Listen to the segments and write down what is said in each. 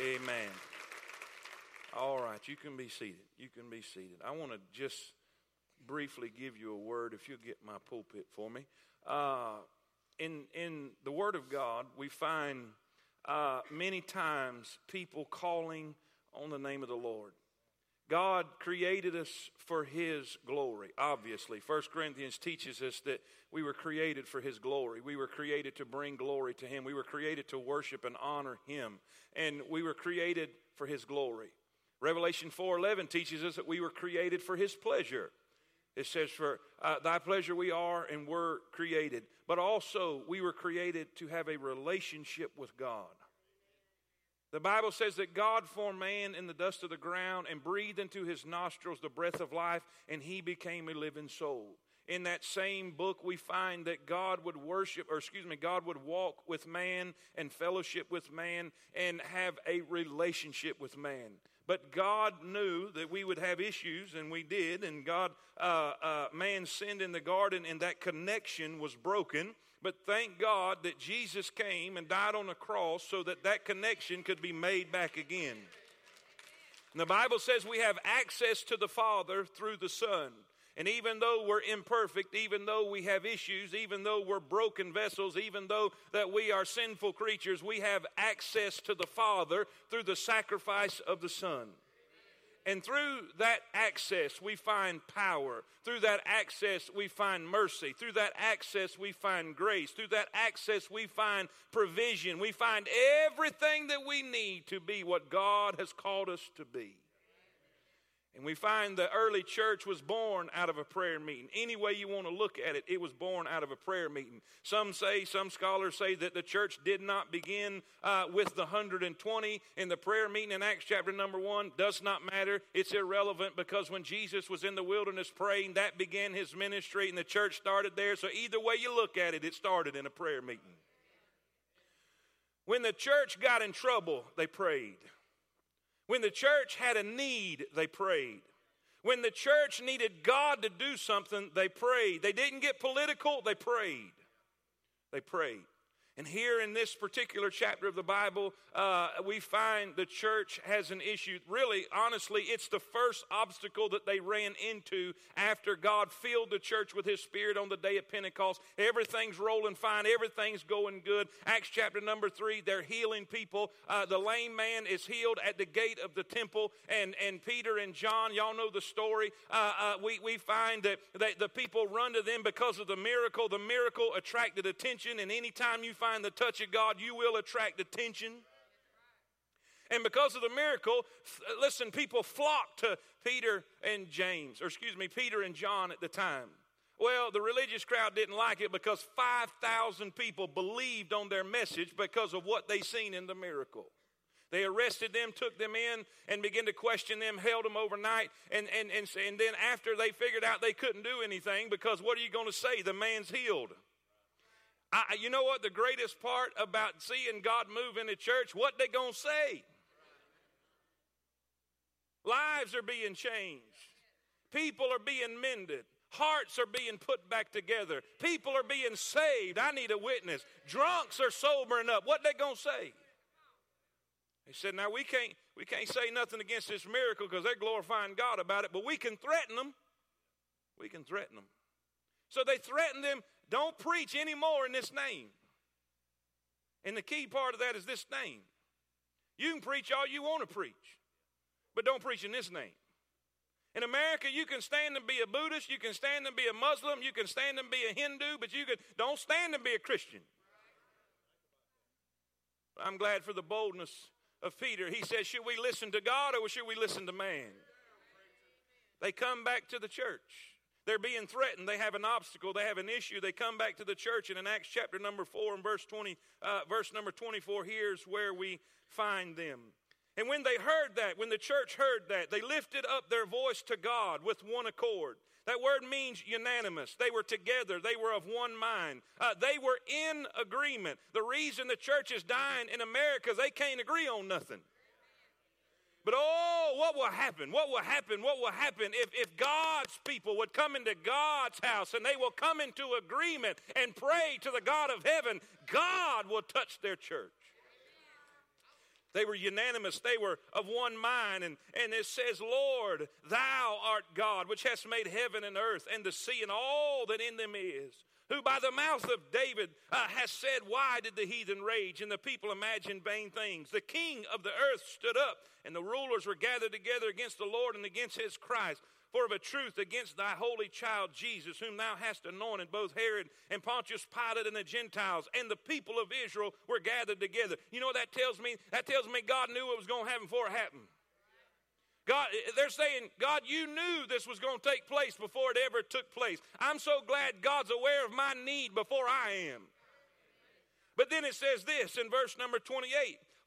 Amen. All right, you can be seated. You can be seated. I want to just briefly give you a word, if you'll get my pulpit for me. Uh, in, in the Word of God, we find uh, many times people calling on the name of the Lord. God created us for His glory, obviously. First Corinthians teaches us that we were created for His glory. We were created to bring glory to Him. We were created to worship and honor Him. And we were created for His glory. Revelation 4.11 teaches us that we were created for His pleasure. It says, For uh, thy pleasure we are and were created. But also, we were created to have a relationship with God. The Bible says that God formed man in the dust of the ground and breathed into his nostrils the breath of life, and he became a living soul. In that same book, we find that God would worship, or excuse me, God would walk with man and fellowship with man and have a relationship with man. But God knew that we would have issues, and we did. And God, uh, uh, man sinned in the garden, and that connection was broken. But thank God that Jesus came and died on the cross so that that connection could be made back again. And the Bible says we have access to the Father through the Son. And even though we're imperfect, even though we have issues, even though we're broken vessels, even though that we are sinful creatures, we have access to the Father through the sacrifice of the Son. And through that access, we find power. Through that access, we find mercy. Through that access, we find grace. Through that access, we find provision. We find everything that we need to be what God has called us to be. And we find the early church was born out of a prayer meeting. Any way you want to look at it, it was born out of a prayer meeting. Some say, some scholars say that the church did not begin uh, with the 120 in the prayer meeting in Acts chapter number one. Does not matter. It's irrelevant because when Jesus was in the wilderness praying, that began his ministry and the church started there. So either way you look at it, it started in a prayer meeting. When the church got in trouble, they prayed. When the church had a need, they prayed. When the church needed God to do something, they prayed. They didn't get political, they prayed. They prayed. And here in this particular chapter of the Bible, uh, we find the church has an issue. Really, honestly, it's the first obstacle that they ran into after God filled the church with His Spirit on the day of Pentecost. Everything's rolling fine, everything's going good. Acts chapter number three, they're healing people. Uh, the lame man is healed at the gate of the temple, and, and Peter and John, y'all know the story. Uh, uh we, we find that, that the people run to them because of the miracle. The miracle attracted attention, and anytime you find find the touch of God, you will attract attention. And because of the miracle, uh, listen, people flocked to Peter and James, or excuse me, Peter and John at the time. Well, the religious crowd didn't like it because 5,000 people believed on their message because of what they seen in the miracle. They arrested them, took them in, and began to question them, held them overnight. And, and, and, and then after they figured out they couldn't do anything, because what are you going to say? The man's healed. I, you know what the greatest part about seeing God move in the church? What they gonna say? Lives are being changed. People are being mended. Hearts are being put back together. People are being saved. I need a witness. Drunks are sobering up. What they gonna say? He said, "Now we can't we can't say nothing against this miracle because they're glorifying God about it, but we can threaten them. We can threaten them." So they threatened them don't preach anymore in this name. And the key part of that is this name. You can preach all you want to preach, but don't preach in this name. In America, you can stand and be a Buddhist, you can stand and be a Muslim, you can stand and be a Hindu, but you can don't stand and be a Christian. I'm glad for the boldness of Peter. He says, Should we listen to God or should we listen to man? They come back to the church. They're being threatened. They have an obstacle. They have an issue. They come back to the church, and in Acts chapter number four and verse twenty, uh, verse number twenty-four, here's where we find them. And when they heard that, when the church heard that, they lifted up their voice to God with one accord. That word means unanimous. They were together. They were of one mind. Uh, they were in agreement. The reason the church is dying in America is they can't agree on nothing. But oh, what will happen? What will happen? What will happen if, if God's people would come into God's house and they will come into agreement and pray to the God of heaven? God will touch their church. They were unanimous. They were of one mind. And, and it says, Lord, thou art God, which hast made heaven and earth and the sea and all that in them is. Who by the mouth of David uh, has said, Why did the heathen rage and the people imagine vain things? The king of the earth stood up, and the rulers were gathered together against the Lord and against his Christ. For of a truth, against thy holy child Jesus, whom thou hast anointed, both Herod and Pontius Pilate and the Gentiles and the people of Israel were gathered together. You know what that tells me? That tells me God knew what was going to happen before it happened. God, they're saying, God, you knew this was going to take place before it ever took place. I'm so glad God's aware of my need before I am. But then it says this in verse number 28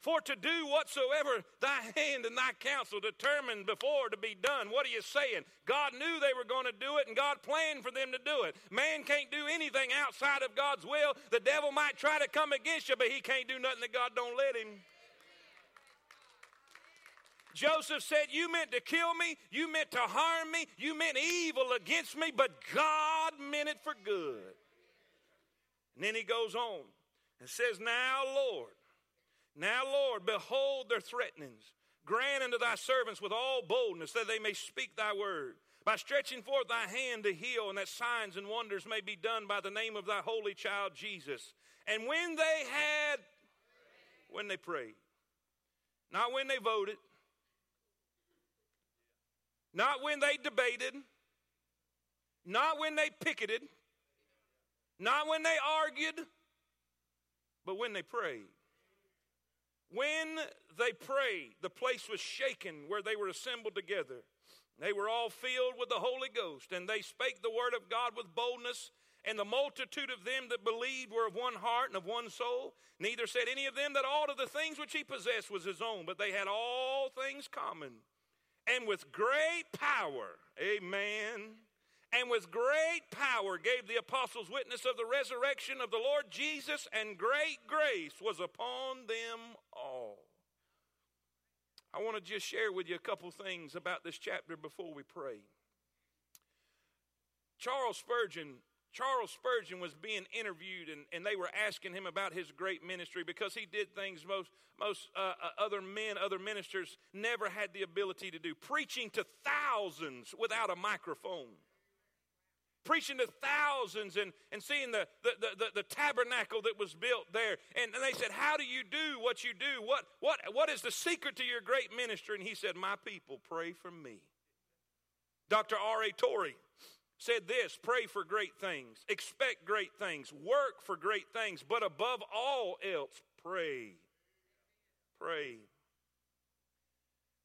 for to do whatsoever thy hand and thy counsel determined before to be done. What are you saying? God knew they were going to do it and God planned for them to do it. Man can't do anything outside of God's will. The devil might try to come against you, but he can't do nothing that God don't let him. Joseph said, You meant to kill me, you meant to harm me, you meant evil against me, but God meant it for good. And then he goes on and says, Now, Lord, now, Lord, behold their threatenings. Grant unto thy servants with all boldness that they may speak thy word. By stretching forth thy hand to heal, and that signs and wonders may be done by the name of thy holy child Jesus. And when they had, when they prayed, not when they voted, not when they debated, not when they picketed, not when they argued, but when they prayed. When they prayed, the place was shaken where they were assembled together. They were all filled with the Holy Ghost, and they spake the word of God with boldness. And the multitude of them that believed were of one heart and of one soul. Neither said any of them that all of the things which he possessed was his own, but they had all things common. And with great power, amen, and with great power gave the apostles witness of the resurrection of the Lord Jesus, and great grace was upon them all. I want to just share with you a couple things about this chapter before we pray. Charles Spurgeon Charles Spurgeon was being interviewed, and, and they were asking him about his great ministry because he did things most, most uh, uh, other men, other ministers never had the ability to do preaching to thousands without a microphone preaching to thousands and, and seeing the, the, the, the, tabernacle that was built there. And, and they said, How do you do what you do? What, what, what is the secret to your great ministry? And he said, My people pray for me. Dr. R.A. Torrey said this pray for great things, expect great things, work for great things, but above all else, pray. Pray.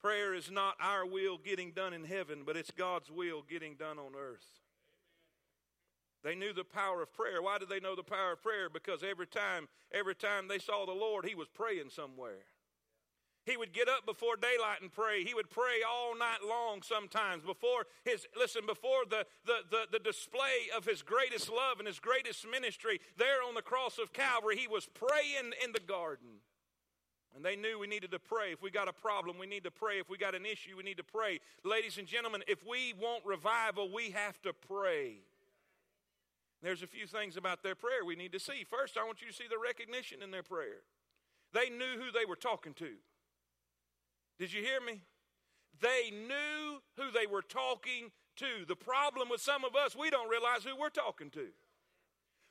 Prayer is not our will getting done in heaven, but it's God's will getting done on earth. They knew the power of prayer. Why did they know the power of prayer? Because every time, every time they saw the Lord, He was praying somewhere. He would get up before daylight and pray. He would pray all night long sometimes before his, listen, before the, the, the, the, display of his greatest love and his greatest ministry there on the cross of Calvary. He was praying in the garden. And they knew we needed to pray. If we got a problem, we need to pray. If we got an issue, we need to pray. Ladies and gentlemen, if we want revival, we have to pray. There's a few things about their prayer we need to see. First, I want you to see the recognition in their prayer. They knew who they were talking to. Did you hear me? They knew who they were talking to. The problem with some of us, we don't realize who we're talking to.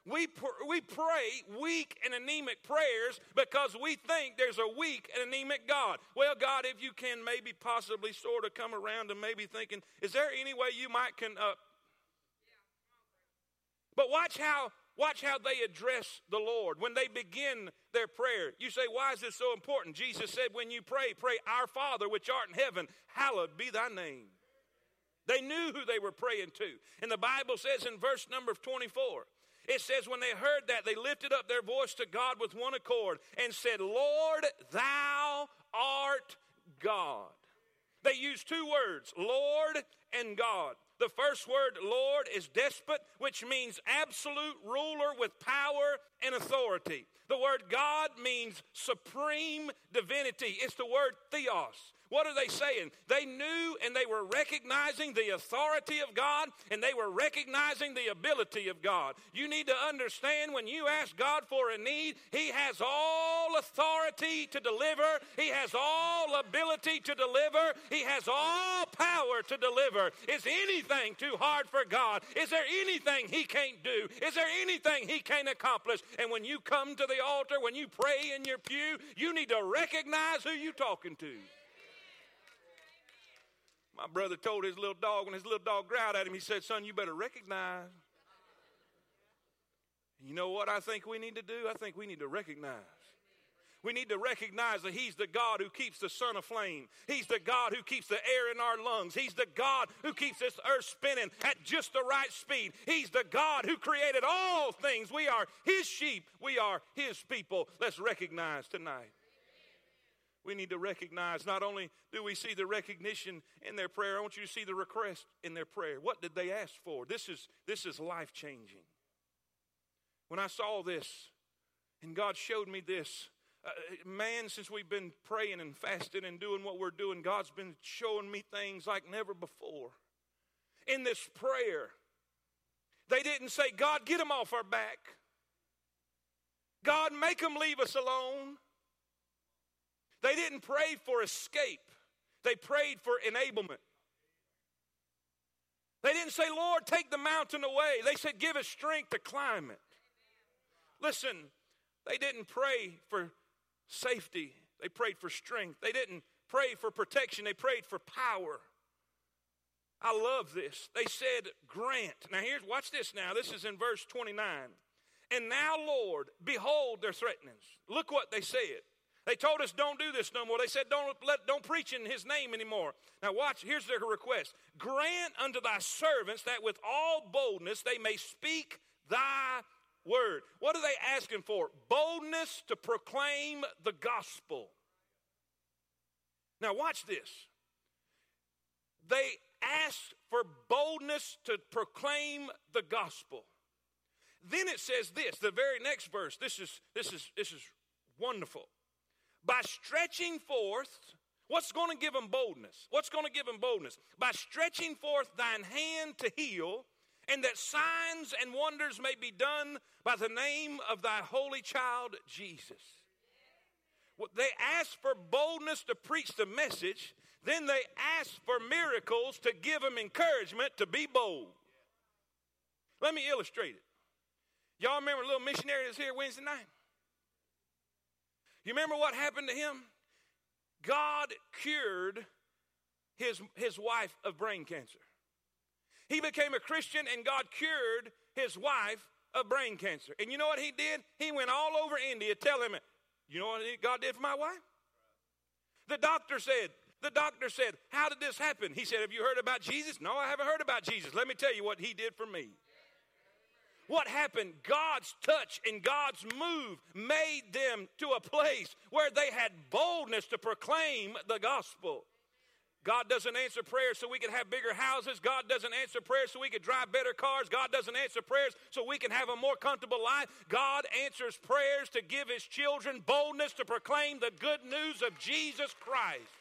We, pr- we pray weak and anemic prayers because we think there's a weak and anemic God. Well, God, if you can maybe possibly sort of come around and maybe thinking, is there any way you might can uh, but watch how watch how they address the Lord when they begin their prayer. You say, why is this so important? Jesus said, when you pray, pray, Our Father which art in heaven, hallowed be thy name. They knew who they were praying to. And the Bible says in verse number 24, it says, when they heard that, they lifted up their voice to God with one accord and said, Lord, thou art God. They used two words, Lord and God. The first word, Lord, is despot, which means absolute ruler with power and authority. The word God means supreme divinity. It's the word theos, What are they saying? They knew and they were recognizing the authority of God and they were recognizing the ability of God. You need to understand when you ask God for a need, He has all authority to deliver, He has all ability to deliver, He has all power to deliver. Is anything too hard for God? Is there anything He can't do? Is there anything He can't accomplish? And when you come to the altar, when you pray in your pew, you need to recognize who you're talking to. My brother told his little dog, when his little dog growled at him, he said, Son, you better recognize. You know what I think we need to do? I think we need to recognize. We need to recognize that He's the God who keeps the sun aflame. He's the God who keeps the air in our lungs. He's the God who keeps this earth spinning at just the right speed. He's the God who created all things. We are His sheep, we are His people. Let's recognize tonight. We need to recognize not only do we see the recognition in their prayer, I want you to see the request in their prayer. What did they ask for? This is, this is life changing. When I saw this, and God showed me this, uh, man, since we've been praying and fasting and doing what we're doing, God's been showing me things like never before. In this prayer, they didn't say, God, get them off our back. God, make them leave us alone. They didn't pray for escape, they prayed for enablement. They didn't say, Lord, take the mountain away. They said, give us strength to climb it. Listen, they didn't pray for safety, they prayed for strength. They didn't pray for protection, they prayed for power. I love this. They said, grant. Now, here's, watch this now. This is in verse 29. And now, Lord, behold their threatenings. Look what they said. They told us don't do this no more. They said don't let don't preach in his name anymore. Now watch, here's their request. Grant unto thy servants that with all boldness they may speak thy word. What are they asking for? Boldness to proclaim the gospel. Now, watch this. They asked for boldness to proclaim the gospel. Then it says this, the very next verse. This is this is this is wonderful. By stretching forth, what's going to give them boldness? What's going to give them boldness? By stretching forth thine hand to heal and that signs and wonders may be done by the name of thy holy child Jesus. They asked for boldness to preach the message, then they asked for miracles to give them encouragement to be bold. Let me illustrate it. Y'all remember a little missionary that's here Wednesday night? You remember what happened to him? God cured his, his wife of brain cancer. He became a Christian and God cured his wife of brain cancer. And you know what he did? He went all over India telling him, you know what God did for my wife? The doctor said, the doctor said, How did this happen? He said, Have you heard about Jesus? No, I haven't heard about Jesus. Let me tell you what he did for me. What happened? God's touch and God's move made them to a place where they had boldness to proclaim the gospel. God doesn't answer prayers so we can have bigger houses. God doesn't answer prayers so we can drive better cars. God doesn't answer prayers so we can have a more comfortable life. God answers prayers to give His children boldness to proclaim the good news of Jesus Christ.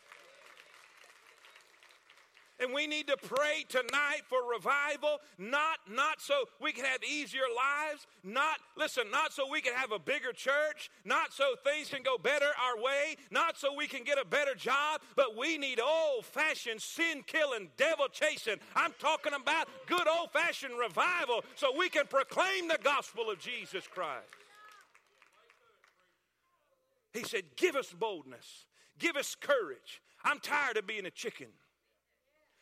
And we need to pray tonight for revival, not, not so we can have easier lives, not, listen, not so we can have a bigger church, not so things can go better our way, not so we can get a better job, but we need old fashioned sin killing, devil chasing. I'm talking about good old fashioned revival so we can proclaim the gospel of Jesus Christ. He said, Give us boldness, give us courage. I'm tired of being a chicken.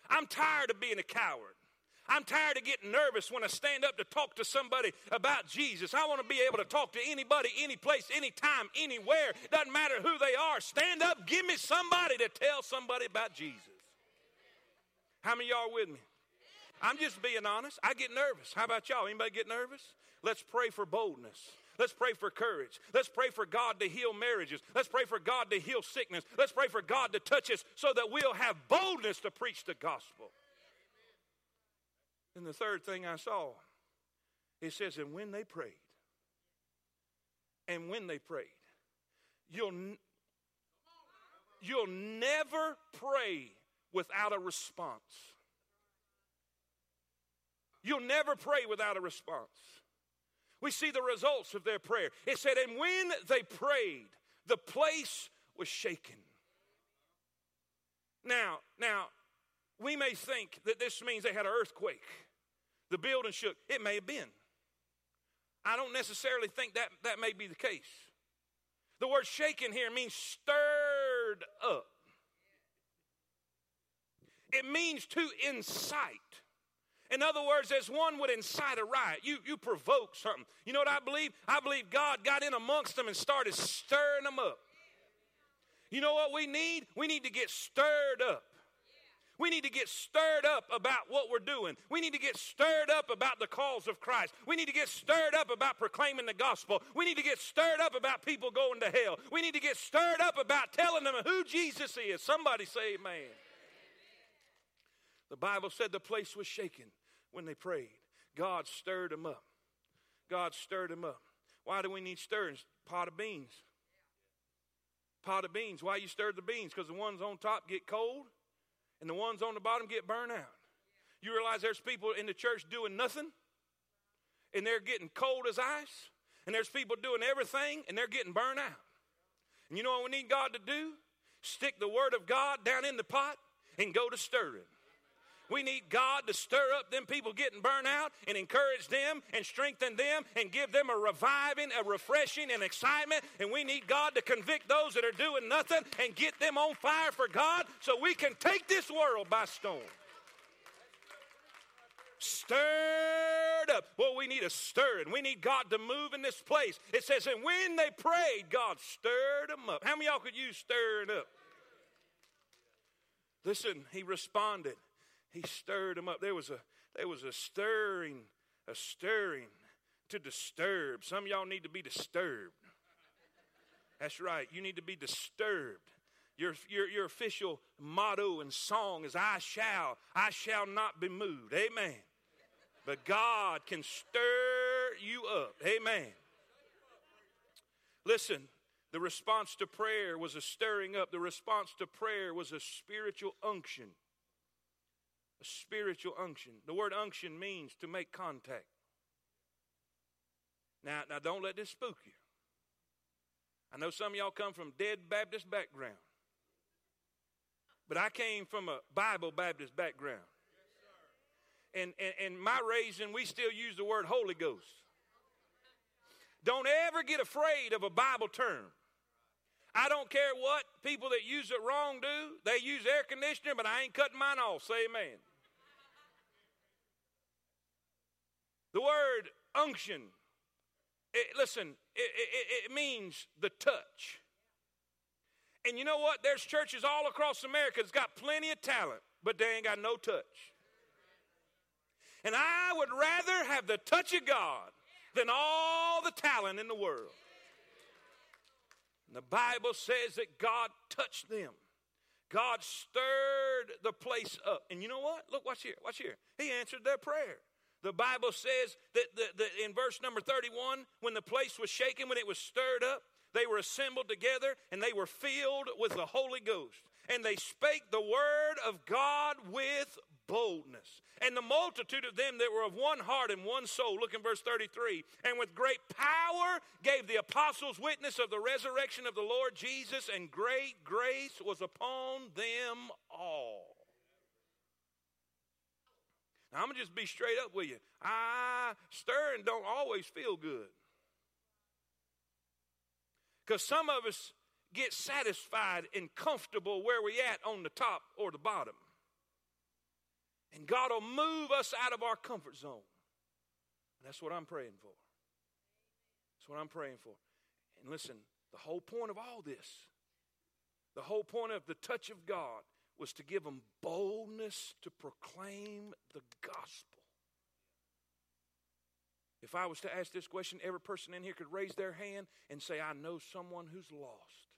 I'm tired of being a coward. I'm tired of getting nervous when I stand up to talk to somebody about Jesus. I want to be able to talk to anybody, any place, anytime, anywhere. Doesn't matter who they are. Stand up, give me somebody to tell somebody about Jesus. How many y'all with me? I'm just being honest. I get nervous. How about y'all? Anybody get nervous? Let's pray for boldness. Let's pray for courage. Let's pray for God to heal marriages. Let's pray for God to heal sickness. Let's pray for God to touch us so that we'll have boldness to preach the gospel. And the third thing I saw, it says, and when they prayed, and when they prayed, you'll you'll never pray without a response. You'll never pray without a response. We see the results of their prayer. It said, And when they prayed, the place was shaken. Now, now, we may think that this means they had an earthquake. The building shook. It may have been. I don't necessarily think that that may be the case. The word shaken here means stirred up. It means to incite. In other words, as one would incite a riot, you, you provoke something. You know what I believe? I believe God got in amongst them and started stirring them up. You know what we need? We need to get stirred up. We need to get stirred up about what we're doing. We need to get stirred up about the cause of Christ. We need to get stirred up about proclaiming the gospel. We need to get stirred up about people going to hell. We need to get stirred up about telling them who Jesus is. Somebody say amen. The Bible said the place was shaken when they prayed. God stirred them up. God stirred them up. Why do we need stirring? Pot of beans. Pot of beans. Why you stir the beans? Because the ones on top get cold and the ones on the bottom get burned out. You realize there's people in the church doing nothing and they're getting cold as ice, and there's people doing everything and they're getting burned out. And you know what we need God to do? Stick the word of God down in the pot and go to stirring. We need God to stir up them people getting burnt out and encourage them and strengthen them and give them a reviving, a refreshing, and excitement. And we need God to convict those that are doing nothing and get them on fire for God so we can take this world by storm. Stirred up. Well, we need a stirring. We need God to move in this place. It says, and when they prayed, God stirred them up. How many of y'all could use stirring up? Listen, he responded he stirred them up. There was a there was a stirring, a stirring to disturb. Some of y'all need to be disturbed. That's right. You need to be disturbed. Your, your, your official motto and song is I shall, I shall not be moved. Amen. But God can stir you up. Amen. Listen, the response to prayer was a stirring up. The response to prayer was a spiritual unction spiritual unction. The word unction means to make contact. Now, now don't let this spook you. I know some of y'all come from dead Baptist background. But I came from a Bible Baptist background. And, and, and my raising, we still use the word Holy Ghost. Don't ever get afraid of a Bible term. I don't care what people that use it wrong do. They use air conditioner, but I ain't cutting mine off. Say amen. The word unction, it, listen, it, it, it means the touch. And you know what? There's churches all across America that's got plenty of talent, but they ain't got no touch. And I would rather have the touch of God than all the talent in the world. The Bible says that God touched them. God stirred the place up. And you know what? Look, watch here, watch here. He answered their prayer. The Bible says that the, the, in verse number 31, when the place was shaken, when it was stirred up, they were assembled together and they were filled with the Holy Ghost. And they spake the word of God with boldness. And the multitude of them that were of one heart and one soul, look in verse 33, and with great power the apostles witness of the resurrection of the Lord Jesus, and great grace was upon them all. Now, I'm going to just be straight up with you. I stirring don't always feel good. Because some of us get satisfied and comfortable where we at on the top or the bottom. And God will move us out of our comfort zone. And that's what I'm praying for. That's what I'm praying for. And listen, the whole point of all this, the whole point of the touch of God was to give them boldness to proclaim the gospel. If I was to ask this question, every person in here could raise their hand and say, I know someone who's lost.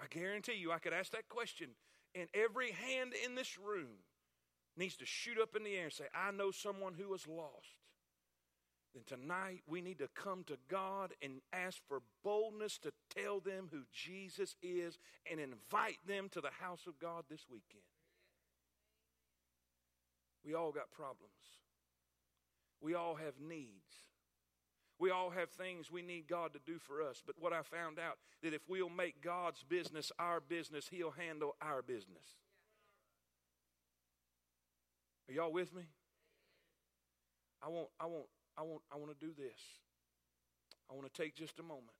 I guarantee you, I could ask that question, and every hand in this room needs to shoot up in the air and say, I know someone who is lost. Then tonight we need to come to God and ask for boldness to tell them who Jesus is and invite them to the house of God this weekend. We all got problems. We all have needs. We all have things we need God to do for us. But what I found out that if we'll make God's business our business, he'll handle our business. Are y'all with me? I want I want I want I want to do this. I want to take just a moment.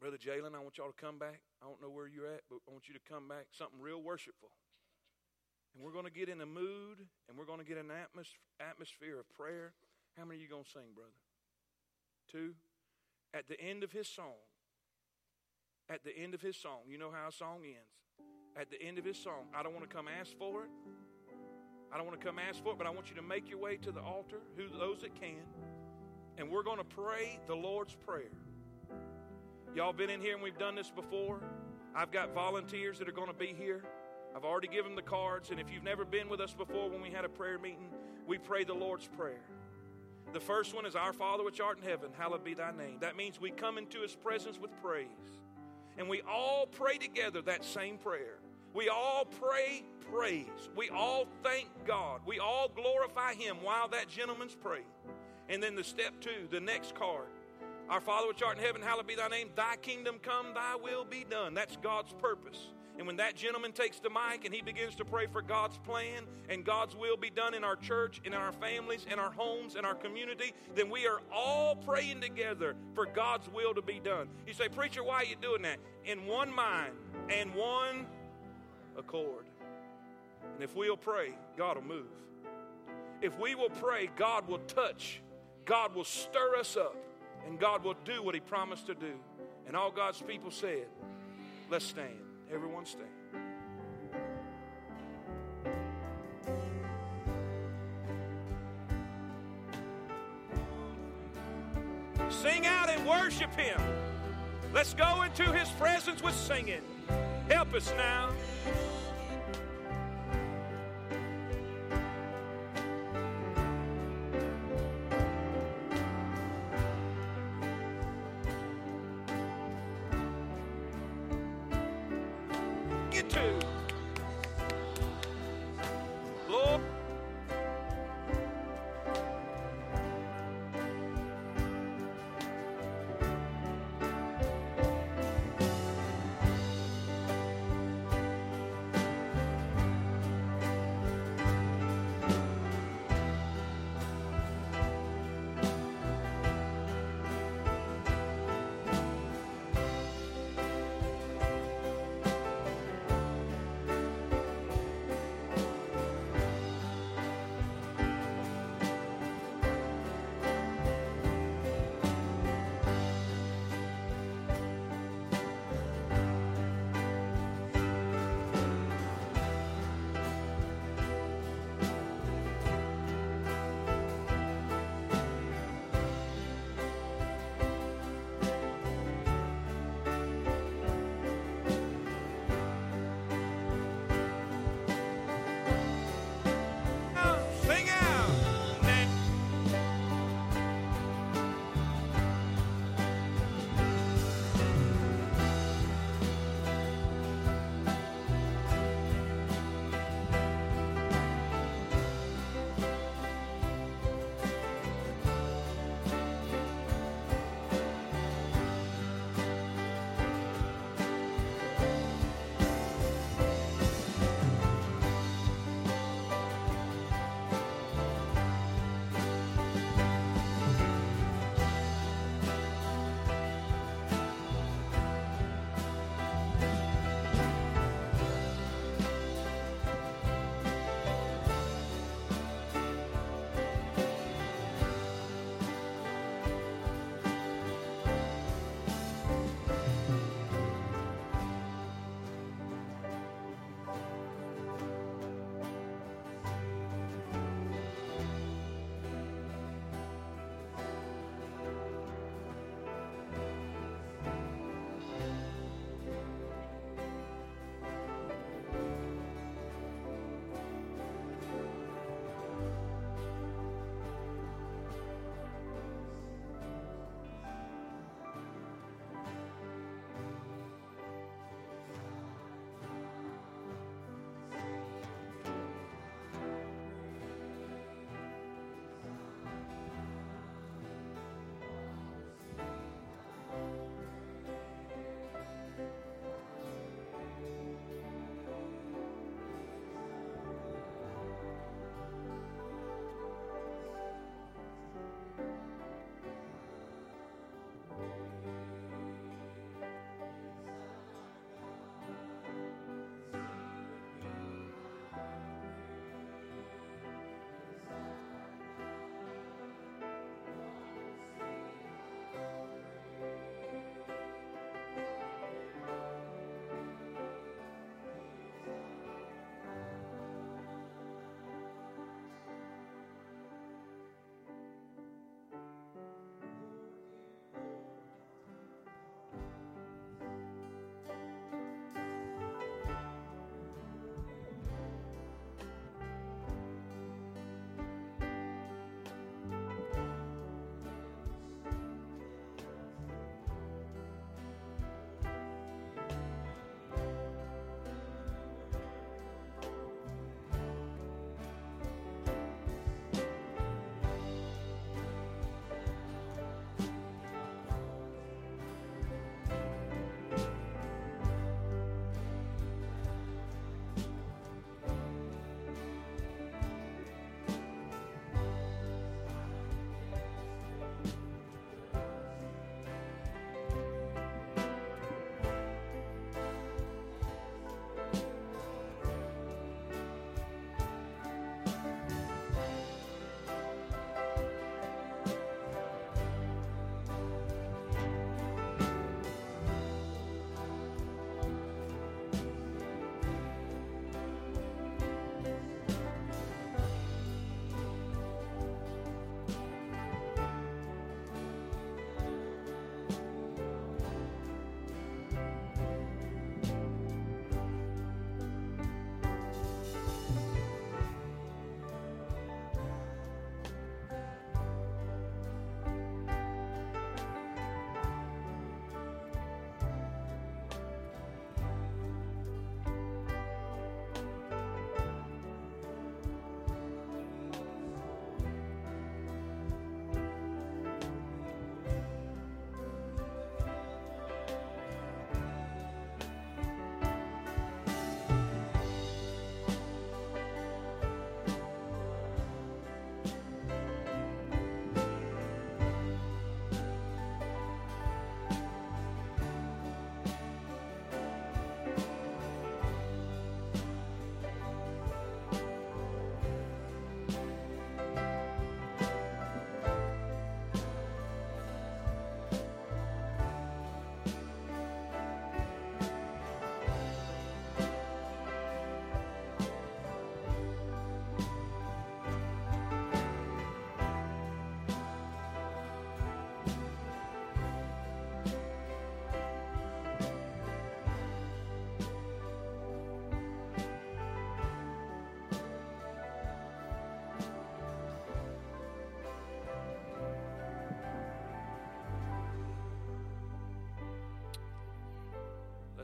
Brother Jalen, I want y'all to come back. I don't know where you're at, but I want you to come back. Something real worshipful. And we're going to get in a mood and we're going to get an atmosphere of prayer. How many are you going to sing, brother? Two. At the end of his song, at the end of his song, you know how a song ends. At the end of his song, I don't want to come ask for it. I don't want to come ask for it, but I want you to make your way to the altar, who those that can, and we're going to pray the Lord's Prayer. Y'all been in here and we've done this before. I've got volunteers that are going to be here. I've already given the cards, and if you've never been with us before when we had a prayer meeting, we pray the Lord's Prayer. The first one is Our Father which art in heaven, hallowed be thy name. That means we come into his presence with praise. And we all pray together that same prayer. We all pray praise. We all thank God. We all glorify him while that gentleman's praying. And then the step two, the next card. Our Father which art in heaven, hallowed be thy name. Thy kingdom come, thy will be done. That's God's purpose. And when that gentleman takes the mic and he begins to pray for God's plan and God's will be done in our church, in our families, in our homes, in our community, then we are all praying together for God's will to be done. You say, Preacher, why are you doing that? In one mind and one accord. And if we'll pray, God will move. If we will pray, God will touch, God will stir us up, and God will do what He promised to do. And all God's people said, Let's stand. Everyone stand. Sing out and worship Him. Let's go into His presence with singing. Help us now.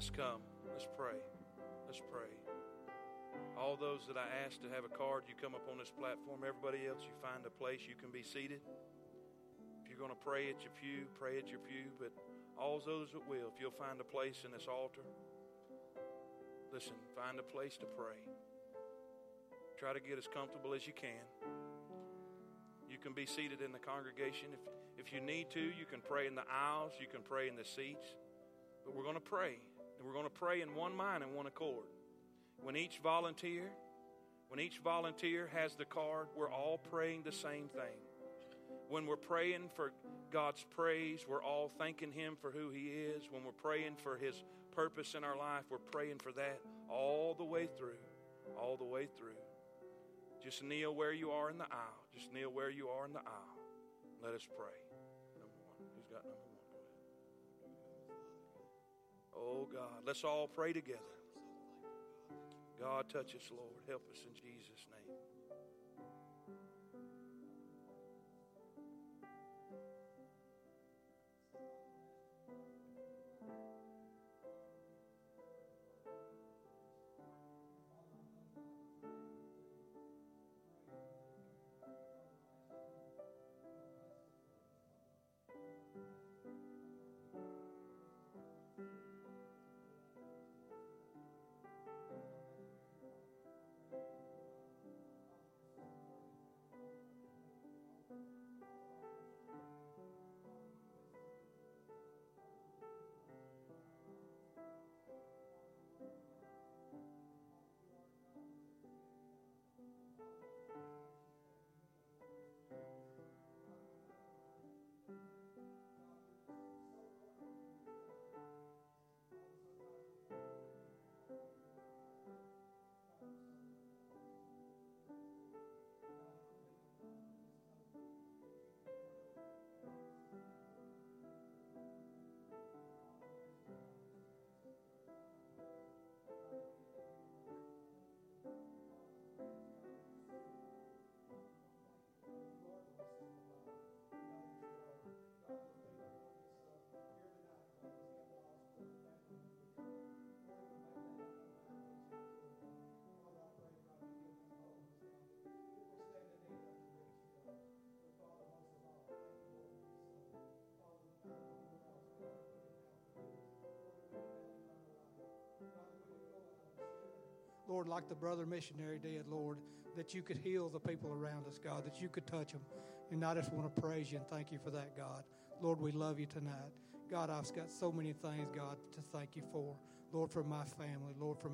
Let's come. Let's pray. Let's pray. All those that I asked to have a card, you come up on this platform. Everybody else, you find a place you can be seated. If you're going to pray at your pew, pray at your pew. But all those that will, if you'll find a place in this altar, listen, find a place to pray. Try to get as comfortable as you can. You can be seated in the congregation. If, if you need to, you can pray in the aisles, you can pray in the seats. But we're going to pray. And we're going to pray in one mind and one accord. When each volunteer, when each volunteer has the card, we're all praying the same thing. When we're praying for God's praise, we're all thanking Him for who He is. When we're praying for His purpose in our life, we're praying for that all the way through. All the way through. Just kneel where you are in the aisle. Just kneel where you are in the aisle. Let us pray. Oh God, let's all pray together. God, touch us, Lord. Help us in Jesus' name. Lord, like the brother missionary did, Lord, that you could heal the people around us, God, that you could touch them. And I just want to praise you and thank you for that, God. Lord, we love you tonight. God, I've got so many things, God, to thank you for. Lord, for my family. Lord, for my